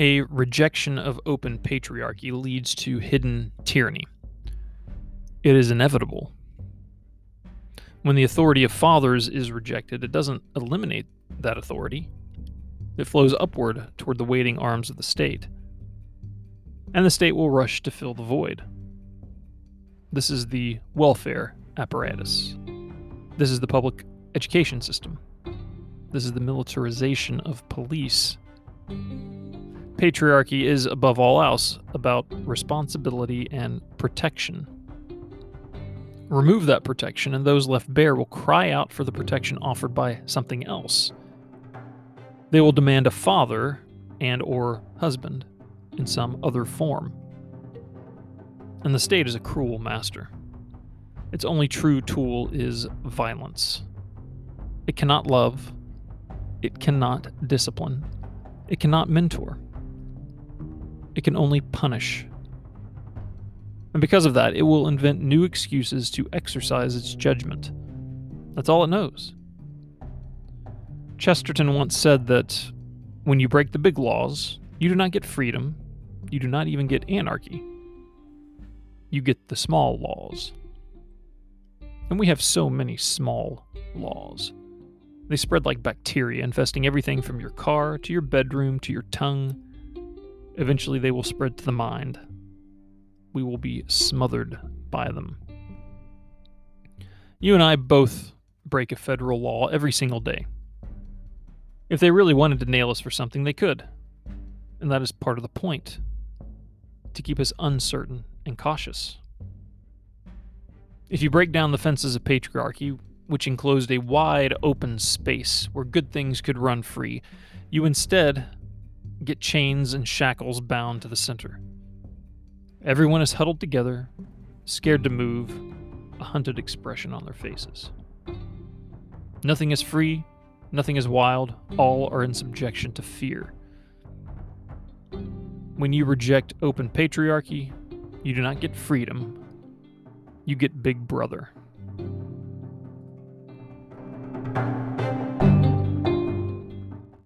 A rejection of open patriarchy leads to hidden tyranny. It is inevitable. When the authority of fathers is rejected, it doesn't eliminate that authority. It flows upward toward the waiting arms of the state. And the state will rush to fill the void. This is the welfare apparatus. This is the public education system. This is the militarization of police. Patriarchy is, above all else, about responsibility and protection. Remove that protection, and those left bare will cry out for the protection offered by something else. They will demand a father and or husband in some other form. And the state is a cruel master. Its only true tool is violence. It cannot love, it cannot discipline, it cannot mentor. It can only punish. And because of that, it will invent new excuses to exercise its judgment. That's all it knows. Chesterton once said that when you break the big laws, you do not get freedom, you do not even get anarchy. You get the small laws. And we have so many small laws. They spread like bacteria, infesting everything from your car to your bedroom to your tongue. Eventually, they will spread to the mind. We will be smothered by them. You and I both break a federal law every single day. If they really wanted to nail us for something, they could. And that is part of the point to keep us uncertain and cautious. If you break down the fences of patriarchy, which enclosed a wide open space where good things could run free, you instead get chains and shackles bound to the center. Everyone is huddled together, scared to move, a hunted expression on their faces. Nothing is free, nothing is wild, all are in subjection to fear. When you reject open patriarchy, you do not get freedom, you get Big Brother.